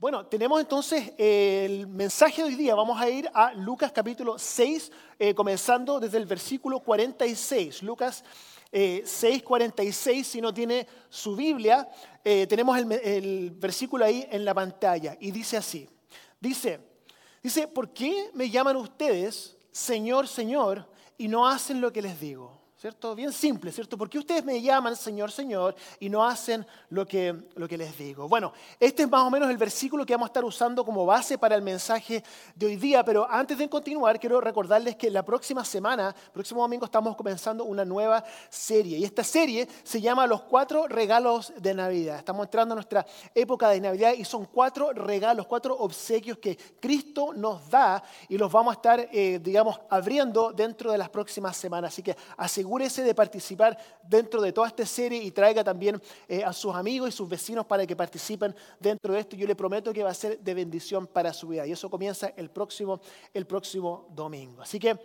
Bueno, tenemos entonces el mensaje de hoy día. Vamos a ir a Lucas capítulo 6, eh, comenzando desde el versículo 46. Lucas eh, 6, 46, si no tiene su Biblia, eh, tenemos el, el versículo ahí en la pantalla. Y dice así, dice, dice, ¿por qué me llaman ustedes Señor, Señor y no hacen lo que les digo? ¿Cierto? Bien simple, ¿cierto? ¿Por qué ustedes me llaman Señor, Señor y no hacen lo que, lo que les digo? Bueno, este es más o menos el versículo que vamos a estar usando como base para el mensaje de hoy día, pero antes de continuar quiero recordarles que la próxima semana, próximo domingo, estamos comenzando una nueva serie y esta serie se llama Los cuatro regalos de Navidad. Estamos entrando a nuestra época de Navidad y son cuatro regalos, cuatro obsequios que Cristo nos da y los vamos a estar, eh, digamos, abriendo dentro de las próximas semanas. Así que asegúrense asegúrese de participar dentro de toda esta serie y traiga también eh, a sus amigos y sus vecinos para que participen dentro de esto. Yo le prometo que va a ser de bendición para su vida. Y eso comienza el próximo, el próximo domingo. Así que,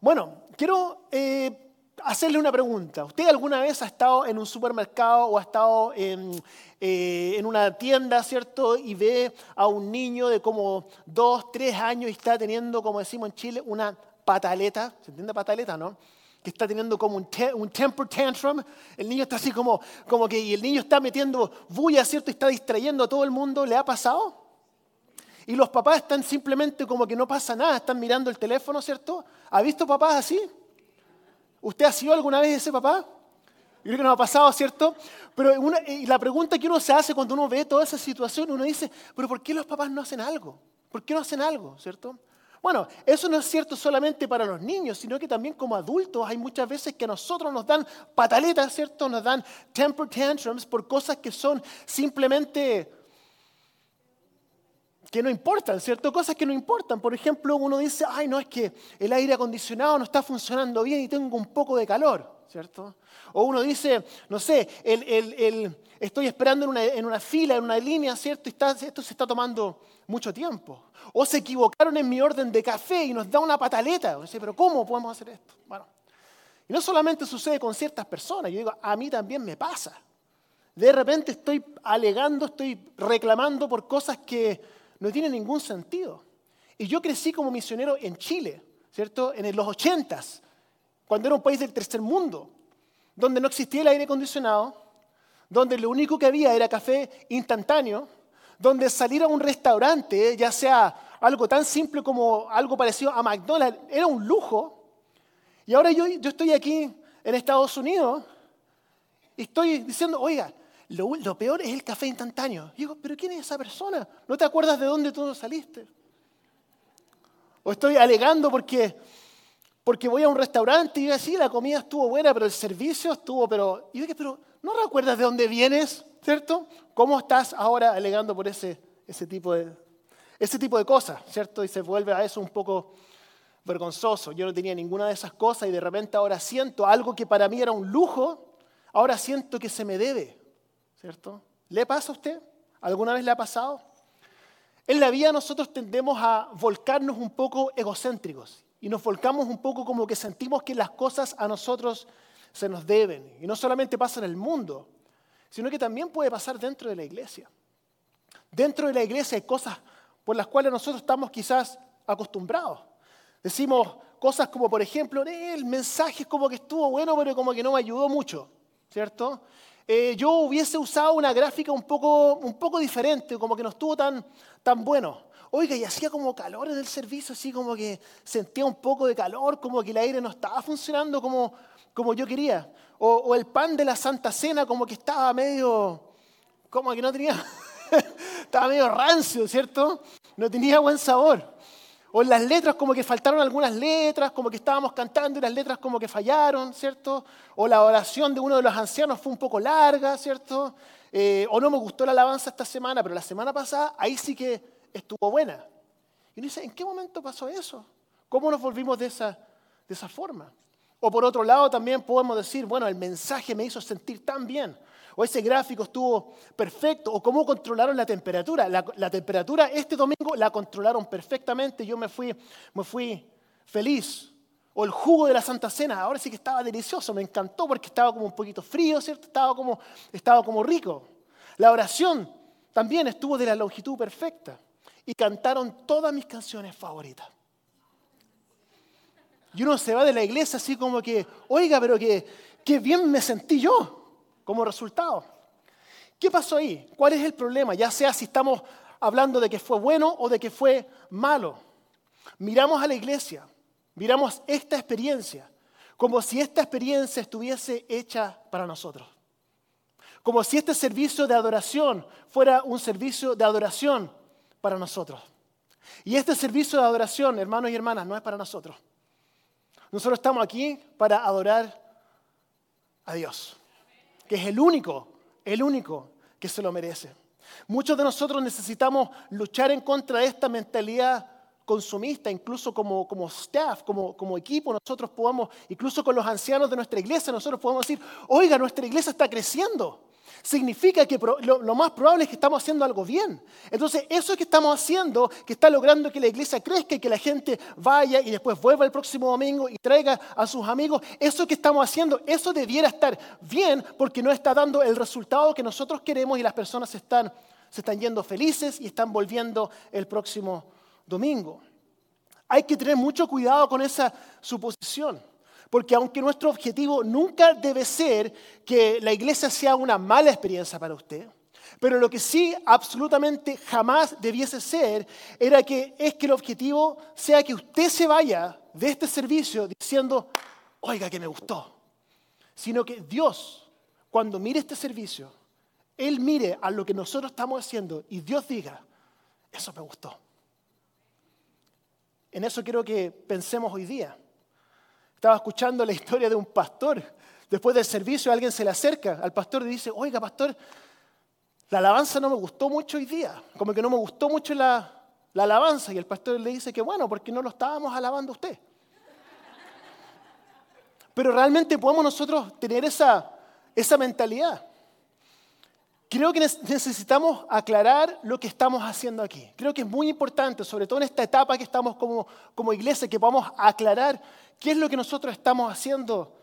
bueno, quiero eh, hacerle una pregunta. ¿Usted alguna vez ha estado en un supermercado o ha estado en, eh, en una tienda, ¿cierto? Y ve a un niño de como dos, tres años y está teniendo, como decimos en Chile, una pataleta. ¿Se entiende pataleta, no? Que está teniendo como un, un, temper tantrum. El niño está así como, como que, y el niño está metiendo bulla, ¿cierto? Y está distrayendo a todo el mundo. ¿Le ha pasado? Y los papás están simplemente como que no pasa nada, están mirando el teléfono, ¿cierto? ¿Ha visto papás así? ¿Usted ha sido alguna vez ese papá? Yo creo que nos ha pasado, ¿cierto? Pero y la pregunta que uno se hace cuando uno ve toda esa situación, uno dice, pero ¿por qué los papás no hacen algo? ¿Por qué no hacen algo, ¿cierto? Bueno, eso no es cierto solamente para los niños, sino que también como adultos hay muchas veces que a nosotros nos dan pataletas, ¿cierto? Nos dan temper tantrums por cosas que son simplemente que no importan, ¿cierto? Cosas que no importan. Por ejemplo, uno dice, ay, no, es que el aire acondicionado no está funcionando bien y tengo un poco de calor, ¿cierto? O uno dice, no sé, estoy esperando en una, en una, fila, en una línea, ¿cierto? Y esto se está tomando mucho tiempo. O se equivocaron en mi orden de café y nos da una pataleta. O pero ¿cómo podemos hacer esto? Bueno, y no solamente sucede con ciertas personas, yo digo, a mí también me pasa. De repente estoy alegando, estoy reclamando por cosas que no tienen ningún sentido. Y yo crecí como misionero en Chile, ¿cierto? En los ochentas, cuando era un país del tercer mundo, donde no existía el aire acondicionado, donde lo único que había era café instantáneo, donde salir a un restaurante, ya sea algo tan simple como algo parecido a McDonald's, era un lujo. Y ahora yo, yo estoy aquí en Estados Unidos y estoy diciendo, oiga, lo, peor es el café instantáneo. Digo, pero ¿quién es esa persona? ¿No te acuerdas de dónde tú saliste? O estoy alegando porque, porque voy a un restaurante y digo, sí, la comida estuvo buena, pero el servicio estuvo, pero... Pero ¿no recuerdas de dónde vienes? ¿cierto? ¿Cómo estás ahora alegando por ese, ese, tipo de, ese tipo de cosas, ¿cierto? Y se vuelve a eso un poco vergonzoso. Yo no tenía ninguna de esas cosas y de repente ahora siento algo que para mí era un lujo, ahora siento que se me debe, ¿cierto? ¿Le pasa a usted? ¿Alguna vez le ha pasado? En la vida nosotros tendemos a volcarnos un poco egocéntricos y nos volcamos un poco como que sentimos que las cosas a nosotros se nos deben. Y no solamente pasa en el mundo, sino que también puede pasar dentro de la iglesia. Dentro de la iglesia hay cosas por las cuales nosotros estamos quizás acostumbrados. Decimos cosas como, por ejemplo, eh, el mensaje es como que estuvo bueno, pero como que no me ayudó mucho, ¿cierto? Eh, yo hubiese usado una gráfica un poco, un poco diferente, como que no estuvo tan, tan bueno. Oiga, y hacía como calor en el servicio, así como que sentía un poco de calor, como que el aire no estaba funcionando como, como yo quería. O, el pan de la Santa Cena como que estaba medio, como que no tenía, estaba medio rancio, ¿cierto? No tenía buen sabor. O las letras como que faltaron algunas letras, como que estábamos cantando y las letras como que fallaron, ¿cierto? O la oración de uno de los ancianos fue un poco larga, ¿cierto? Eh, o no me gustó la alabanza esta semana, pero la semana pasada ahí sí que estuvo buena. Y uno dice, ¿en qué momento pasó eso? ¿Cómo nos volvimos de esa, de esa forma? O por otro lado también podemos decir, bueno, el mensaje me hizo sentir tan bien. O ese gráfico estuvo perfecto. O cómo controlaron la temperatura. La, temperatura este domingo la controlaron perfectamente. Yo me fui, me fui feliz. O el jugo de la Santa Cena. Ahora sí que estaba delicioso. Me encantó porque estaba como un poquito frío, ¿cierto? Estaba como, estaba como rico. La oración también estuvo de la longitud perfecta y cantaron todas mis canciones favoritas. Y uno se va de la iglesia así como que, oiga, pero que, qué bien me sentí yo como resultado. ¿Qué pasó ahí? ¿Cuál es el problema? Ya sea si estamos hablando de que fue bueno o de que fue malo. Miramos a la iglesia, miramos esta experiencia como si esta experiencia estuviese hecha para nosotros. Como si este servicio de adoración fuera un servicio de adoración para nosotros. Y este servicio de adoración, hermanos y hermanas, no es para nosotros. Nosotros estamos aquí para adorar a Dios, que es el único, el único que se lo merece. Muchos de nosotros necesitamos luchar en contra de esta mentalidad consumista, incluso como, como staff, como, como equipo, nosotros podemos, incluso con los ancianos de nuestra iglesia, nosotros podemos decir, oiga, nuestra iglesia está creciendo significa que lo, más probable es que estamos haciendo algo bien. Entonces, eso que estamos haciendo, que está logrando que la iglesia crezca y que la gente vaya y después vuelva el próximo domingo y traiga a sus amigos, eso que estamos haciendo, eso debiera estar bien porque no está dando el resultado que nosotros queremos y las personas están, se están yendo felices y están volviendo el próximo domingo. Hay que tener mucho cuidado con esa suposición. Porque aunque nuestro objetivo nunca debe ser que la iglesia sea una mala experiencia para usted, pero lo que sí absolutamente jamás debiese ser era que es que el objetivo sea que usted se vaya de este servicio diciendo, oiga que me gustó, sino que Dios, cuando mire este servicio, Él mire a lo que nosotros estamos haciendo y Dios diga, eso me gustó. En eso quiero que pensemos hoy día. Estaba escuchando la historia de un pastor. Después del servicio alguien se le acerca al pastor y dice, oiga pastor, la alabanza no me gustó mucho hoy día. Como que no me gustó mucho la, alabanza. Y el pastor le dice que bueno, porque no lo estábamos alabando a usted. Pero realmente podemos nosotros tener esa, esa mentalidad. Creo que necesitamos aclarar lo que estamos haciendo aquí. Creo que es muy importante, sobre todo en esta etapa que estamos como, como iglesia, que podamos aclarar ¿Qué es lo que nosotros estamos haciendo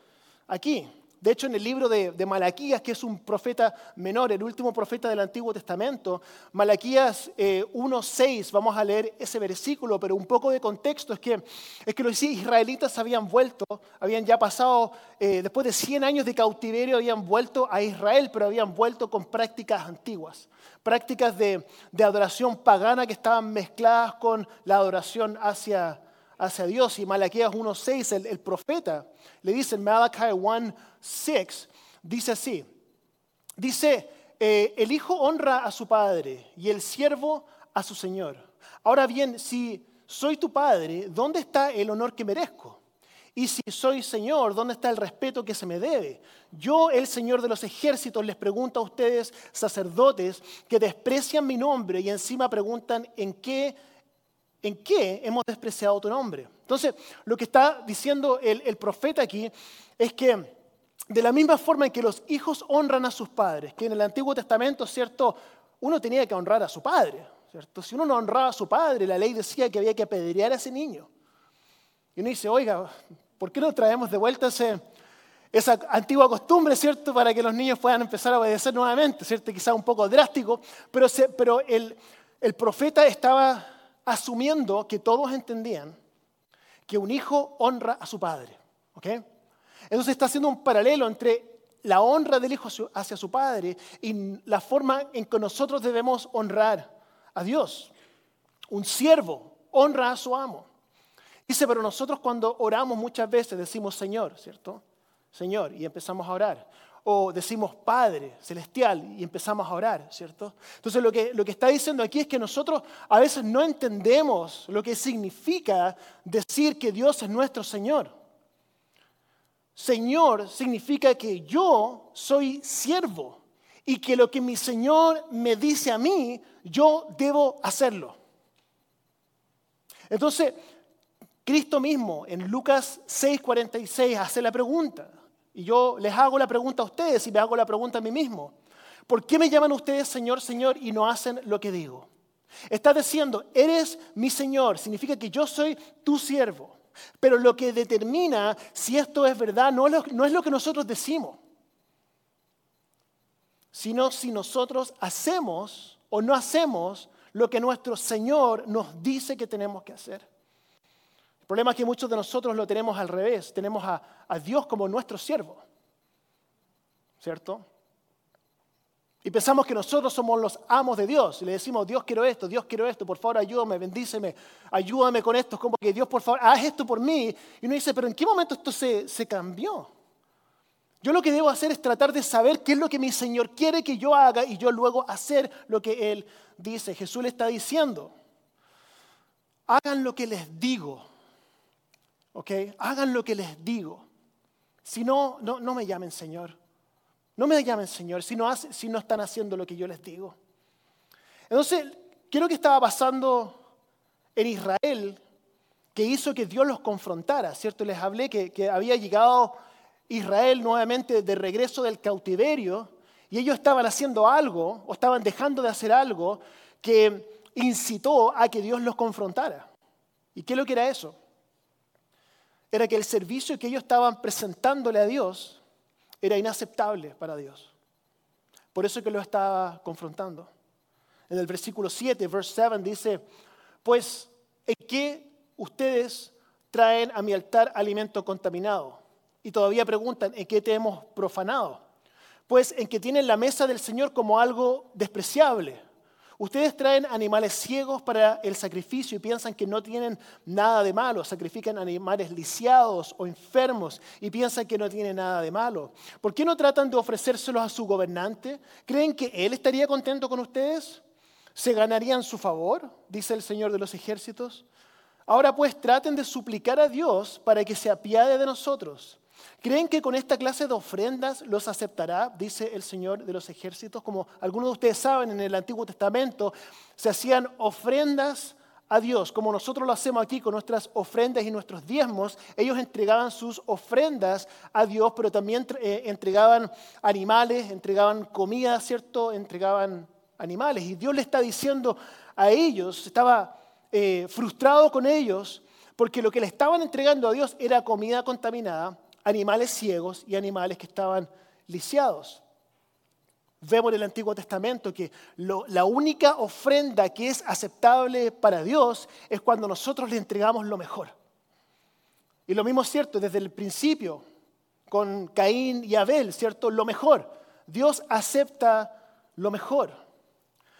aquí? De hecho, en el libro de, Malaquías, que es un profeta menor, el último profeta del Antiguo Testamento, Malaquías 1.6, eh, vamos a leer ese versículo, pero un poco de contexto es que, es que los israelitas habían vuelto, habían ya pasado, eh, después de 100 años de cautiverio, habían vuelto a Israel, pero habían vuelto con prácticas antiguas, prácticas de, de adoración pagana que estaban mezcladas con la adoración hacia hacia Dios. Y Malaquías 1.6, el, el profeta, le dice en Malachi 1.6, dice así, dice, eh, el hijo honra a su padre y el siervo a su señor. Ahora bien, si soy tu padre, ¿dónde está el honor que merezco? Y si soy Señor, ¿dónde está el respeto que se me debe? Yo, el Señor de los ejércitos, les pregunto a ustedes, sacerdotes, que desprecian mi nombre y encima preguntan en qué ¿En qué hemos despreciado tu nombre? Entonces, lo que está diciendo el, profeta aquí es que de la misma forma en que los hijos honran a sus padres, que en el Antiguo Testamento, ¿cierto? Uno tenía que honrar a su padre, ¿cierto? Si uno no honraba a su padre, la ley decía que había que apedrear a ese niño. Y uno dice, oiga, ¿por qué no traemos de vuelta esa antigua costumbre, ¿cierto? Para que los niños puedan empezar a obedecer nuevamente, ¿cierto? Quizá un poco drástico, pero, el profeta estaba asumiendo que todos entendían que un hijo honra a su padre. ¿ok? Entonces está haciendo un paralelo entre la honra del hijo hacia su padre y la forma en que nosotros debemos honrar a Dios. Un siervo honra a su amo. Dice, pero nosotros cuando oramos muchas veces decimos Señor, ¿cierto? Señor, y empezamos a orar o decimos Padre Celestial y empezamos a orar, ¿cierto? Entonces lo que, lo que está diciendo aquí es que nosotros a veces no entendemos lo que significa decir que Dios es nuestro Señor. Señor significa que yo soy siervo y que lo que mi Señor me dice a mí, yo debo hacerlo. Entonces, Cristo mismo en Lucas 6:46 hace la pregunta, y yo les hago la pregunta a ustedes y me hago la pregunta a mí mismo. ¿Por qué me llaman ustedes Señor, Señor y no hacen lo que digo? Está diciendo, eres mi Señor, significa que yo soy tu siervo. Pero lo que determina si esto es verdad no es lo que nosotros decimos, sino si nosotros hacemos o no hacemos lo que nuestro Señor nos dice que tenemos que hacer. El problema es que muchos de nosotros lo tenemos al revés. Tenemos a, Dios como nuestro siervo. ¿Cierto? Y pensamos que nosotros somos los amos de Dios. Y le decimos, Dios quiero esto, Dios quiero esto, por favor ayúdame, bendíceme, ayúdame con esto. Es como que Dios, por favor, haz esto por mí. Y uno dice, pero ¿en qué momento esto se cambió? Yo lo que debo hacer es tratar de saber qué es lo que mi Señor quiere que yo haga y yo luego hacer lo que Él dice. Jesús le está diciendo, hagan lo que les digo. ¿Ok? Hagan lo que les digo. Si no, no, no me llamen Señor. No me llamen Señor si no, si no están haciendo lo que yo les digo. Entonces, ¿qué es lo que estaba pasando en Israel que hizo que Dios los confrontara? ¿Cierto? Les hablé que, que había llegado Israel nuevamente de regreso del cautiverio y ellos estaban haciendo algo o estaban dejando de hacer algo que incitó a que Dios los confrontara. ¿Y qué es lo que era eso? Era que el servicio que ellos estaban presentándole a Dios era inaceptable para Dios. Por eso que lo estaba confrontando. En el versículo 7, verse 7 dice, pues, ¿en qué ustedes traen a mi altar alimento contaminado? Y todavía preguntan, ¿en qué te hemos profanado? Pues en que tienen la mesa del Señor como algo despreciable Ustedes traen animales ciegos para el sacrificio y piensan que no tienen nada de malo. Sacrifican animales lisiados o enfermos y piensan que no tienen nada de malo. ¿Por qué no tratan de ofrecérselos a su gobernante? ¿Creen que él estaría contento con ustedes? ¿Se ganarían su favor? Dice el Señor de los ejércitos. Ahora pues traten de suplicar a Dios para que se apiade de nosotros. ¿Creen que con esta clase de ofrendas los aceptará? Dice el Señor de los ejércitos. Como algunos de ustedes saben, en el Antiguo Testamento se hacían ofrendas a Dios, como nosotros lo hacemos aquí con nuestras ofrendas y nuestros diezmos, ellos entregaban sus ofrendas a Dios, pero también eh, entregaban animales, entregaban comida, ¿cierto? Entregaban animales. Y Dios le está diciendo a ellos, estaba eh, frustrado con ellos, porque lo que le estaban entregando a Dios era comida contaminada, animales ciegos y animales que estaban lisiados. Vemos en el Antiguo Testamento que la única ofrenda que es aceptable para Dios es cuando nosotros le entregamos lo mejor. Y lo mismo es cierto desde el principio con Caín y Abel, ¿cierto? Lo mejor. Dios acepta lo mejor.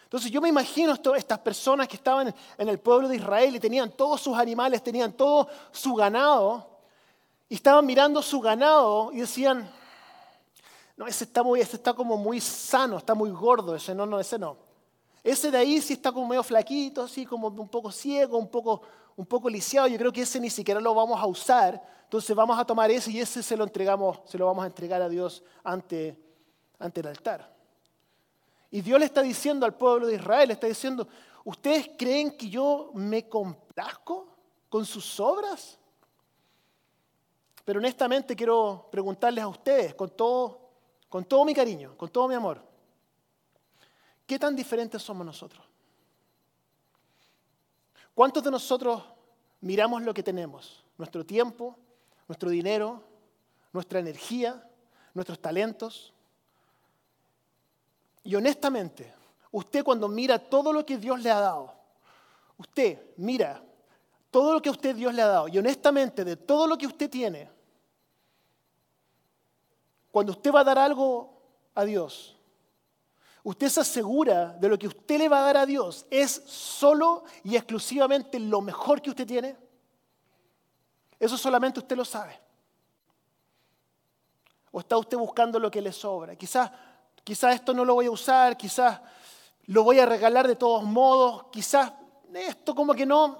Entonces yo me imagino estas personas que estaban en el pueblo de Israel y tenían todos sus animales, tenían todo su ganado, y estaban mirando su ganado y decían, no, ese está, muy, ese está como muy sano, está muy gordo, ese no, no, ese no. Ese de ahí sí está como medio flaquito, así como un poco ciego, un poco, un poco lisiado. Yo creo que ese ni siquiera lo vamos a usar. Entonces vamos a tomar ese y ese se lo entregamos, se lo vamos a entregar a Dios ante, ante el altar. Y Dios le está diciendo al pueblo de Israel, le está diciendo, ¿ustedes creen que yo me complazco con sus obras? Pero honestamente quiero preguntarles a ustedes, con todo, con todo mi cariño, con todo mi amor, ¿qué tan diferentes somos nosotros? ¿Cuántos de nosotros miramos lo que tenemos? Nuestro tiempo, nuestro dinero, nuestra energía, nuestros talentos. Y honestamente, usted cuando mira todo lo que Dios le ha dado, usted mira todo lo que usted Dios le ha dado, y honestamente de todo lo que usted tiene, cuando usted va a dar algo a Dios, usted se asegura de lo que usted le va a dar a Dios es solo y exclusivamente lo mejor que usted tiene. Eso solamente usted lo sabe. ¿O está usted buscando lo que le sobra? Quizás quizás esto no lo voy a usar, quizás lo voy a regalar de todos modos, quizás esto como que no,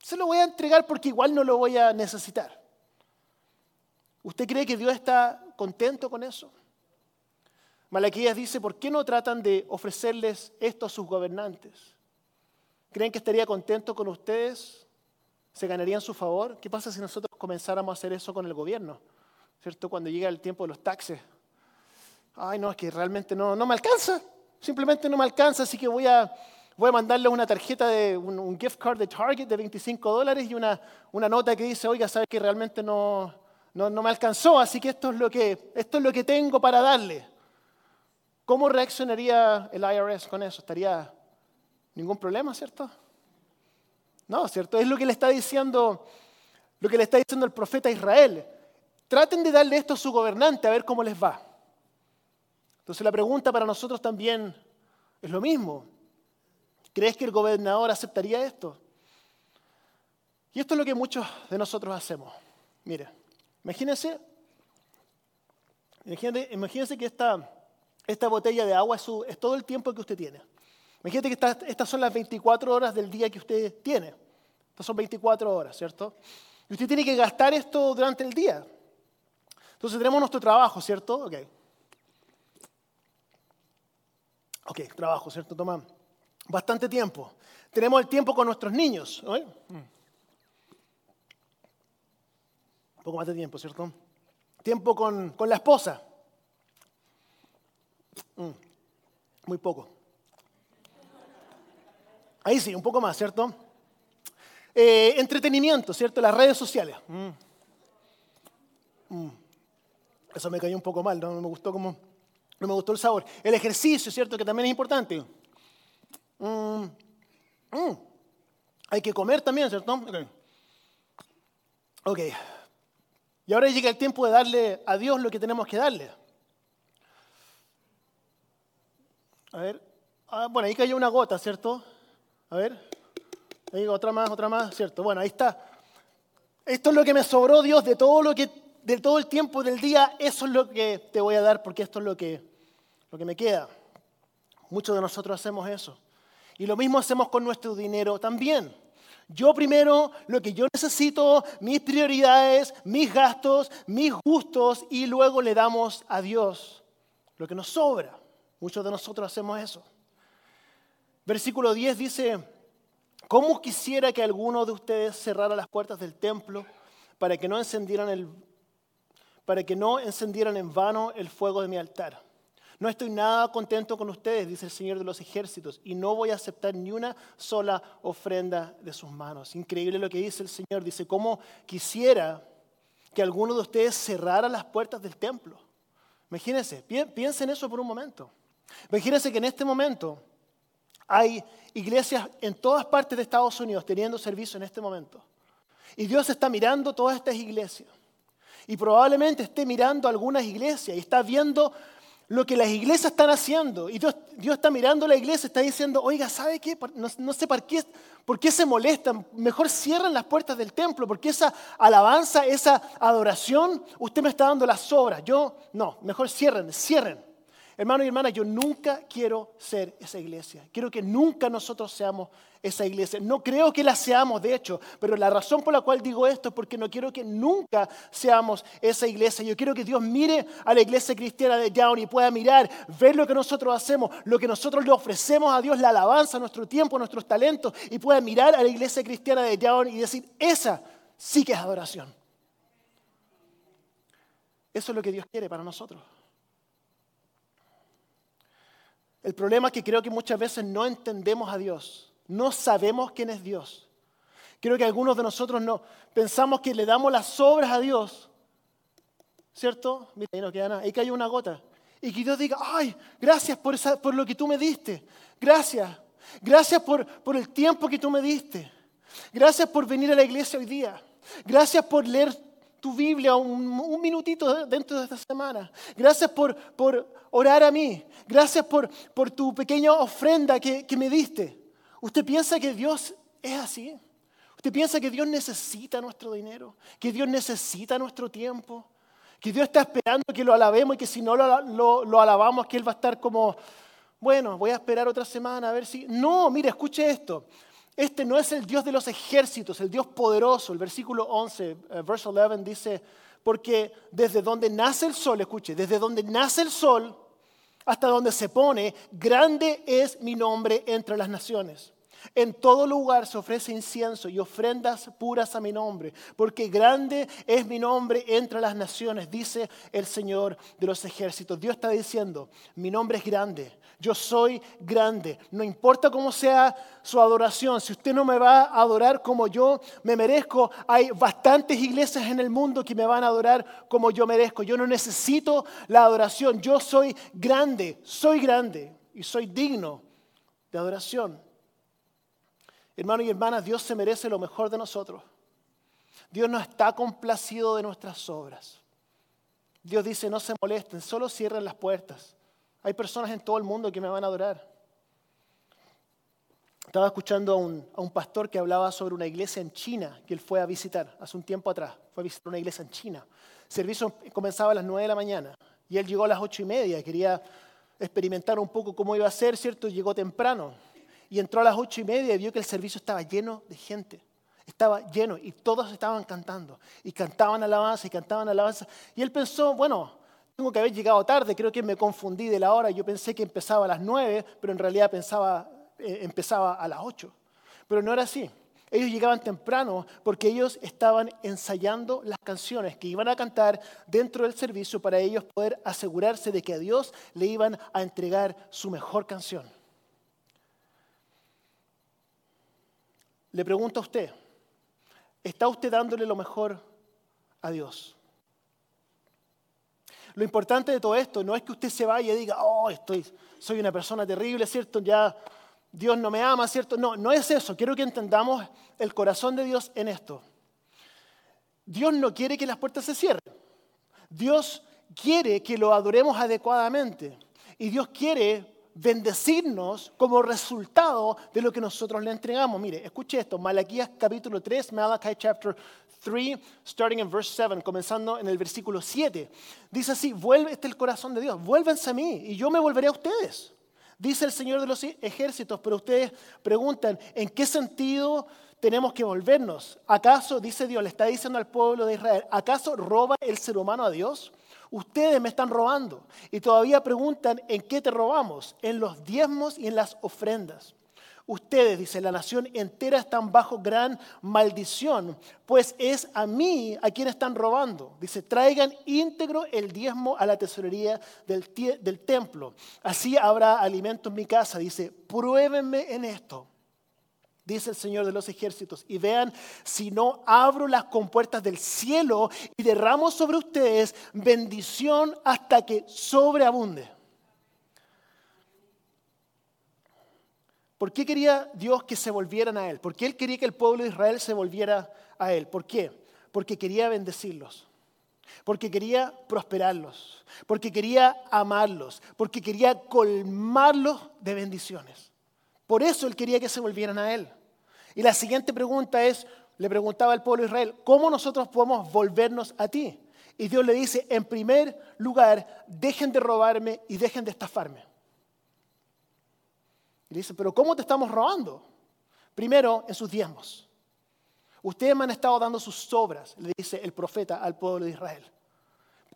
se lo voy a entregar porque igual no lo voy a necesitar. ¿Usted cree que Dios está contento con eso? Malaquías dice, ¿por qué no tratan de ofrecerles esto a sus gobernantes? ¿Creen que estaría contento con ustedes? ¿Se ganarían su favor? ¿Qué pasa si nosotros comenzáramos a hacer eso con el gobierno? ¿Cierto? Cuando llega el tiempo de los taxes. Ay, no, es que realmente no, no me alcanza. Simplemente no me alcanza, así que voy a, voy a mandarle una tarjeta de un, gift card de Target de 25 dólares y una, una nota que dice, oiga, sabe que realmente no, no, me alcanzó, así que esto es, lo que esto es lo que tengo para darle. ¿Cómo reaccionaría el IRS con eso? ¿Estaría ningún problema, cierto? No, ¿cierto? Es lo que le está diciendo, lo que le está diciendo el profeta Israel. Traten de darle esto a su gobernante a ver cómo les va. Entonces la pregunta para nosotros también es lo mismo. ¿Crees que el gobernador aceptaría esto? Y esto es lo que muchos de nosotros hacemos. Mire, imagínense, imagínense, que esta, botella de agua es, todo el tiempo que usted tiene. Imagínate que estas son las 24 horas del día que usted tiene. Estas son 24 horas, ¿cierto? Y usted tiene que gastar esto durante el día. Entonces tenemos nuestro trabajo, ¿cierto? Ok. Ok, trabajo, ¿cierto? Toma bastante tiempo. Tenemos el tiempo con nuestros niños. ¿no? Un poco más de tiempo, ¿cierto? Tiempo con, la esposa. Mm, muy poco. Ahí sí, un poco más, ¿cierto? Eh, entretenimiento, ¿cierto? Las redes sociales. Mm. Mm. Eso me cayó un poco mal, ¿no? Me gustó como, no me gustó el sabor. El ejercicio, ¿cierto? Que también es importante. Hay que comer también, ¿cierto? Okay. Y ahora llega el tiempo de darle a Dios lo que tenemos que darle. A ver. Ah, bueno, ahí cayó una gota, ¿cierto? A ver. Ahí otra más, otra más, ¿cierto? Bueno, ahí está. Esto es lo que me sobró, Dios, de todo lo que, de todo el tiempo del día. Eso es lo que te voy a dar porque esto es lo que, lo que me queda. Muchos de nosotros hacemos eso. Y lo mismo hacemos con nuestro dinero también. Yo primero lo que yo necesito, mis prioridades, mis gastos, mis gustos y luego le damos a Dios lo que nos sobra. Muchos de nosotros hacemos eso. Versículo 10 dice, ¿cómo quisiera que alguno de ustedes cerrara las puertas del templo para que no encendieran, el, para que no encendieran en vano el fuego de mi altar? No estoy nada contento con ustedes, dice el Señor de los ejércitos, y no voy a aceptar ni una sola ofrenda de sus manos. Increíble lo que dice el Señor. Dice, ¿cómo quisiera que alguno de ustedes cerrara las puertas del templo? Imagínense, piensen eso por un momento. Imagínense que en este momento hay iglesias en todas partes de Estados Unidos teniendo servicio en este momento. Y Dios está mirando todas estas iglesias. Y probablemente esté mirando algunas iglesias y está viendo lo que las iglesias están haciendo. Y Dios, está mirando a la iglesia, está diciendo, oiga, ¿sabe qué? No, sé por qué, se molestan. Mejor cierren las puertas del templo, porque esa alabanza, esa adoración, usted me está dando las sobras. Yo, no, mejor cierren, cierren. Hermano y hermana, yo nunca quiero ser esa iglesia. Quiero que nunca nosotros seamos esa iglesia. No creo que la seamos, de hecho, pero la razón por la cual digo esto es porque no quiero que nunca seamos esa iglesia. Yo quiero que Dios mire a la iglesia cristiana de Down y pueda mirar, ver lo que nosotros hacemos, lo que nosotros le ofrecemos a Dios, la alabanza, nuestro tiempo, nuestros talentos, y pueda mirar a la iglesia cristiana de Down y decir, esa sí que es adoración. Eso es lo que Dios quiere para nosotros. El problema es que creo que muchas veces no entendemos a Dios, no sabemos quién es Dios. Creo que algunos de nosotros no pensamos que le damos las obras a Dios, ¿cierto? Mira, ahí no queda nada, ahí cayó una gota. Y que Dios diga, ay, gracias por, por lo que tú me diste, gracias, gracias por, por el tiempo que tú me diste, gracias por venir a la iglesia hoy día, gracias por leer tu Biblia un, minutito dentro de esta semana. Gracias por, por orar a mí. Gracias por, por tu pequeña ofrenda que, que me diste. ¿Usted piensa que Dios es así? ¿Usted piensa que Dios necesita nuestro dinero? ¿Que Dios necesita nuestro tiempo? ¿Que Dios está esperando que lo alabemos y que si no lo, lo, lo alabamos, que Él va a estar como, bueno, voy a esperar otra semana a ver si... No, mire, escuche esto. Este no es el Dios de los ejércitos, el Dios poderoso. El versículo 11, eh, verso 11 dice, porque desde donde nace el sol, escuche, desde donde nace el sol hasta donde se pone, grande es mi nombre entre las naciones. En todo lugar se ofrece incienso y ofrendas puras a mi nombre, porque grande es mi nombre entre las naciones, dice el Señor de los ejércitos. Dios está diciendo, mi nombre es grande, yo soy grande. No importa cómo sea su adoración, si usted no me va a adorar como yo me merezco, hay bastantes iglesias en el mundo que me van a adorar como yo merezco. Yo no necesito la adoración, yo soy grande, soy grande y soy digno de adoración. Hermanos y hermanas, Dios se merece lo mejor de nosotros. Dios no está complacido de nuestras obras. Dios dice, no se molesten, solo cierren las puertas. Hay personas en todo el mundo que me van a adorar. Estaba escuchando a un, pastor que hablaba sobre una iglesia en China que él fue a visitar hace un tiempo atrás. Fue a visitar una iglesia en China. El servicio comenzaba a las 9 de la mañana y él llegó a las ocho y media. Quería experimentar un poco cómo iba a ser, ¿cierto? Llegó temprano y entró a las ocho y media y vio que el servicio estaba lleno de gente. Estaba lleno y todos estaban cantando. Y cantaban alabanza y cantaban alabanza. Y él pensó, bueno, tengo que haber llegado tarde, creo que me confundí de la hora. Yo pensé que empezaba a las nueve, pero en realidad pensaba, eh, empezaba a las ocho. Pero no era así. Ellos llegaban temprano porque ellos estaban ensayando las canciones que iban a cantar dentro del servicio para ellos poder asegurarse de que a Dios le iban a entregar su mejor canción. Le pregunto a usted, ¿está usted dándole lo mejor a Dios? Lo importante de todo esto no es que usted se vaya y diga, oh, estoy, soy una persona terrible, ¿cierto? Ya Dios no me ama, ¿cierto? No, no es eso. Quiero que entendamos el corazón de Dios en esto. Dios no quiere que las puertas se cierren. Dios quiere que lo adoremos adecuadamente. Y Dios quiere bendecirnos como resultado de lo que nosotros le entregamos. Mire, escuche esto, Malaquías capítulo 3, Malachi chapter 3, starting in verse 7, comenzando en el versículo 7. Dice así, vuelve, este el corazón de Dios, vuélvense a mí y yo me volveré a ustedes. Dice el Señor de los ejércitos, pero ustedes preguntan, ¿en qué sentido tenemos que volvernos? ¿Acaso, dice Dios, le está diciendo al pueblo de Israel, ¿acaso roba el ser humano a Dios? Ustedes me están robando. Y todavía preguntan, ¿en qué te robamos? En los diezmos y en las ofrendas. Ustedes, dice, la nación entera están bajo gran maldición, pues es a mí a quien están robando. Dice, traigan íntegro el diezmo a la tesorería del, del templo. Así habrá alimento en mi casa. Dice, pruébenme en esto dice el Señor de los ejércitos, y vean si no abro las compuertas del cielo y derramo sobre ustedes bendición hasta que sobreabunde. ¿Por qué quería Dios que se volvieran a Él? ¿Por qué Él quería que el pueblo de Israel se volviera a Él? ¿Por qué? Porque quería bendecirlos, porque quería prosperarlos, porque quería amarlos, porque quería colmarlos de bendiciones. Por eso él quería que se volvieran a él. Y la siguiente pregunta es, le preguntaba al pueblo de Israel, ¿cómo nosotros podemos volvernos a ti? Y Dios le dice, en primer lugar, dejen de robarme y dejen de estafarme. Y le dice, pero ¿cómo te estamos robando? Primero, en sus diezmos. Ustedes me han estado dando sus obras, le dice el profeta al pueblo de Israel.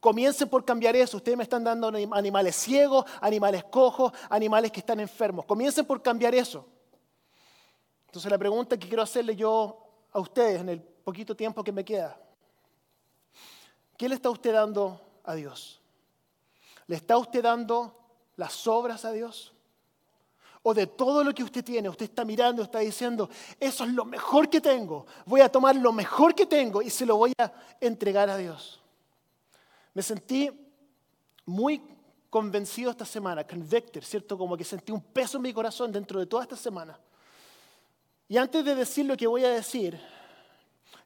Comiencen por cambiar eso. Ustedes me están dando animales ciegos, animales cojos, animales que están enfermos. Comiencen por cambiar eso. Entonces la pregunta que quiero hacerle yo a ustedes en el poquito tiempo que me queda. ¿Qué le está usted dando a Dios? ¿Le está usted dando las obras a Dios? ¿O de todo lo que usted tiene, usted está mirando, está diciendo, eso es lo mejor que tengo, voy a tomar lo mejor que tengo y se lo voy a entregar a Dios? Me sentí muy convencido esta semana, convicted, ¿cierto? Como que sentí un peso en mi corazón dentro de toda esta semana. Y antes de decir lo que voy a decir,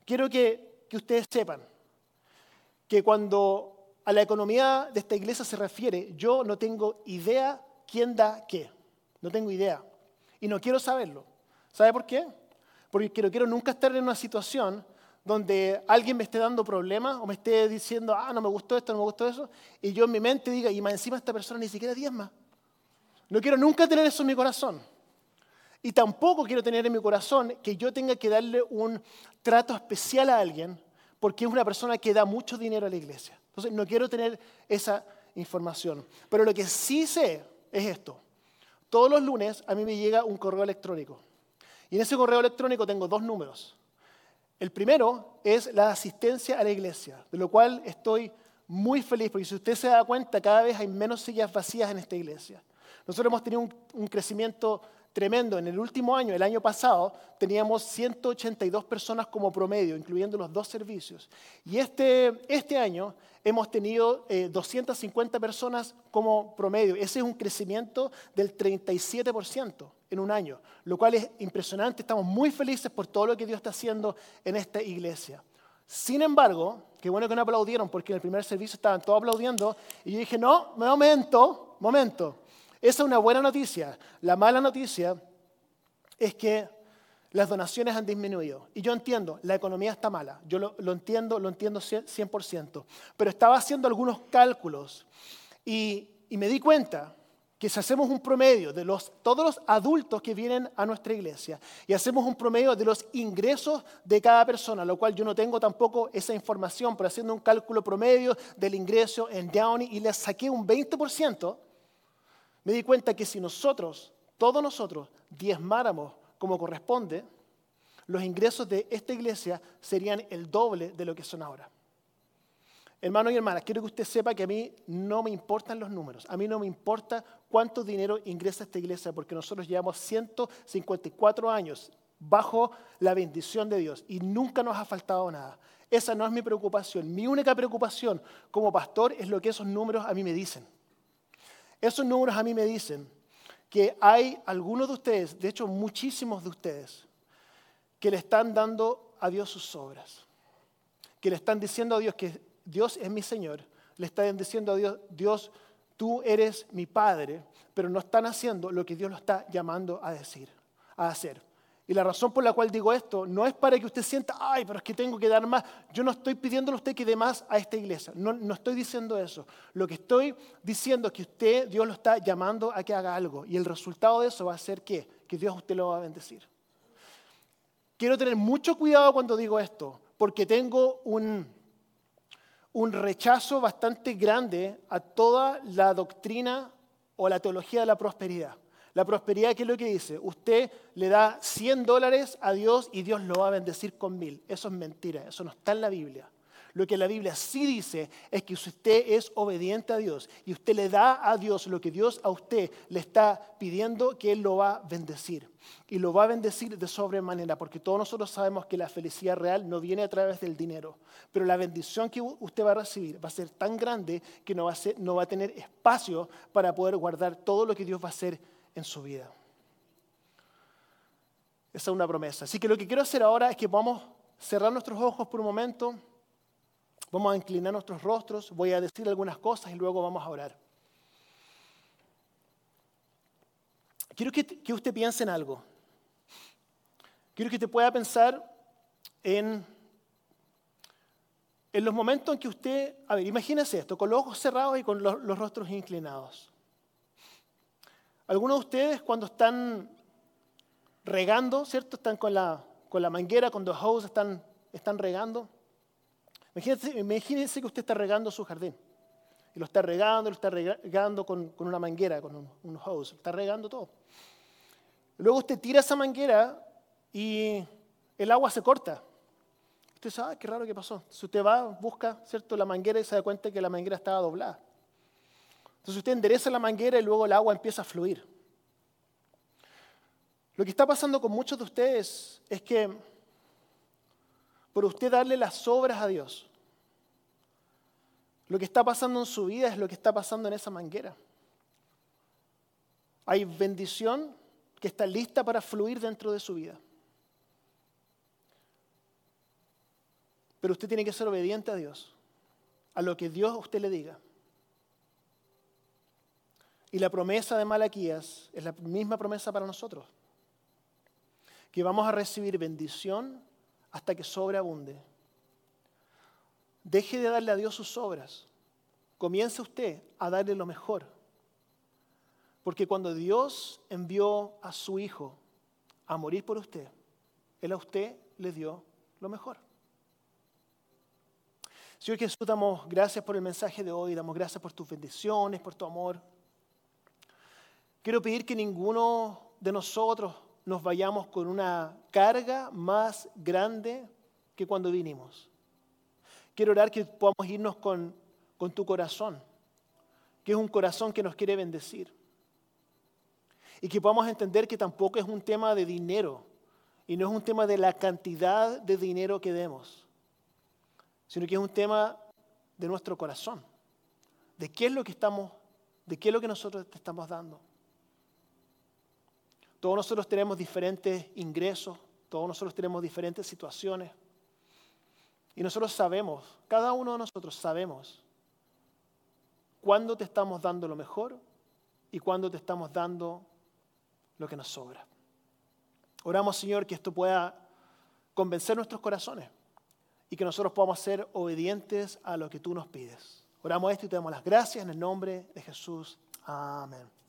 quiero que, que ustedes sepan que cuando a la economía de esta iglesia se refiere, yo no tengo idea quién da qué. No tengo idea. Y no quiero saberlo. ¿Sabe por qué? Porque no quiero nunca estar en una situación donde alguien me esté dando problemas o me esté diciendo, ah, no me gustó esto, no me gustó eso, y yo en mi mente diga, y más encima esta persona ni siquiera diezma. No quiero nunca tener eso en mi corazón. Y tampoco quiero tener en mi corazón que yo tenga que darle un trato especial a alguien porque es una persona que da mucho dinero a la iglesia. Entonces, no quiero tener esa información. Pero lo que sí sé es esto. Todos los lunes a mí me llega un correo electrónico Y en ese correo electrónico tengo dos números. El primero es la asistencia a la iglesia, de lo cual estoy muy feliz, porque si usted se da cuenta, cada vez hay menos sillas vacías en esta iglesia. Nosotros hemos tenido un, crecimiento tremendo. En el último año, el año pasado, teníamos 182 personas como promedio, incluyendo los dos servicios. Y este, este año hemos tenido 250 eh, personas como promedio. Ese es un crecimiento del 37% en un año, lo cual es impresionante. Estamos muy felices por todo lo que Dios está haciendo en esta iglesia. Sin embargo, qué bueno que no aplaudieron, porque en el primer servicio estaban todos aplaudiendo, y yo dije, no, momento, momento. Esa es una buena noticia. La mala noticia es que las donaciones han disminuido. Y yo entiendo, la economía está mala. Yo lo, entiendo, lo entiendo 100%. Pero estaba haciendo algunos cálculos y, me di cuenta que si hacemos un promedio de los, todos los adultos que vienen a nuestra iglesia y hacemos un promedio de los ingresos de cada persona, lo cual yo no tengo tampoco esa información, pero haciendo un cálculo promedio del ingreso en Downey y le saqué un 20%, me di cuenta que si nosotros, todos nosotros, diezmáramos como corresponde, los ingresos de esta iglesia serían el doble de lo que son ahora. Hermanos y hermanas, quiero que usted sepa que a mí no me importan los números, a mí no me importa cuánto dinero ingresa esta iglesia, porque nosotros llevamos 154 años bajo la bendición de Dios y nunca nos ha faltado nada. Esa no es mi preocupación. Mi única preocupación como pastor es lo que esos números a mí me dicen. Esos números a mí me dicen que hay algunos de ustedes, de hecho muchísimos de ustedes, que le están dando a Dios sus obras, que le están diciendo a Dios que Dios es mi Señor, le están diciendo a Dios, Dios, tú eres mi Padre, pero no están haciendo lo que Dios lo está llamando a decir, a hacer. Y la razón por la cual digo esto no es para que usted sienta, ay, pero es que tengo que dar más. Yo no estoy pidiéndole a usted que dé más a esta iglesia. No, no estoy diciendo eso. Lo que estoy diciendo es que usted, Dios lo está llamando a que haga algo. Y el resultado de eso va a ser ¿qué? que Dios usted lo va a bendecir. Quiero tener mucho cuidado cuando digo esto, porque tengo un, un rechazo bastante grande a toda la doctrina o la teología de la prosperidad. La prosperidad, ¿qué es lo que dice? Usted le da 100 dólares a Dios y Dios lo va a bendecir con mil. Eso es mentira, eso no está en la Biblia. Lo que la Biblia sí dice es que si usted es obediente a Dios y usted le da a Dios lo que Dios a usted le está pidiendo, que Él lo va a bendecir. Y lo va a bendecir de sobremanera, porque todos nosotros sabemos que la felicidad real no viene a través del dinero. Pero la bendición que usted va a recibir va a ser tan grande que no va a, no va a tener espacio para poder guardar todo lo que Dios va a hacer en su vida. Esa es una promesa. Así que lo que quiero hacer ahora es que vamos a cerrar nuestros ojos por un momento, vamos a inclinar nuestros rostros, voy a decir algunas cosas y luego vamos a orar. Quiero que, usted piense en algo. Quiero que usted pueda pensar en, en los momentos en que usted, a ver, imagínese esto, con los ojos cerrados y con los rostros inclinados. Algunos de ustedes cuando están regando, ¿cierto? Están con la, con la manguera, con los hose, están, están regando. Imagínense, que usted está regando su jardín. Y lo está regando, lo está regando con, con una manguera, con un, un, hose. Está regando todo. Luego usted tira esa manguera y el agua se corta. Usted sabe, ah, qué raro que pasó. Si usted va, busca, ¿cierto? La manguera y se da cuenta que la manguera estaba doblada. Entonces usted endereza la manguera y luego el agua empieza a fluir. Lo que está pasando con muchos de ustedes es que por usted darle las obras a Dios, lo que está pasando en su vida es lo que está pasando en esa manguera. Hay bendición que está lista para fluir dentro de su vida. Pero usted tiene que ser obediente a Dios, a lo que Dios a usted le diga. Y la promesa de Malaquías es la misma promesa para nosotros. Que vamos a recibir bendición hasta que sobreabunde. Deje de darle a Dios sus obras. Comience usted a darle lo mejor. Porque cuando Dios envió a su Hijo a morir por usted, Él a usted le dio lo mejor. Señor Jesús, damos gracias por el mensaje de hoy, damos gracias por tus bendiciones, por tu amor. Quiero pedir que ninguno de nosotros nos vayamos con una carga más grande que cuando vinimos. Quiero orar que podamos irnos con, con tu corazón, que es un corazón que nos quiere bendecir. Y que podamos entender que tampoco es un tema de dinero y no es un tema de la cantidad de dinero que demos, sino que es un tema de nuestro corazón, de qué es lo que estamos, de qué es lo que nosotros te estamos dando. Todos nosotros tenemos diferentes ingresos, todos nosotros tenemos diferentes situaciones. Y nosotros sabemos, cada uno de nosotros sabemos cuándo te estamos dando lo mejor y cuándo te estamos dando lo que nos sobra. Oramos, Señor, que esto pueda convencer nuestros corazones y que nosotros podamos ser obedientes a lo que tú nos pides. Oramos esto y te damos las gracias en el nombre de Jesús. Amén.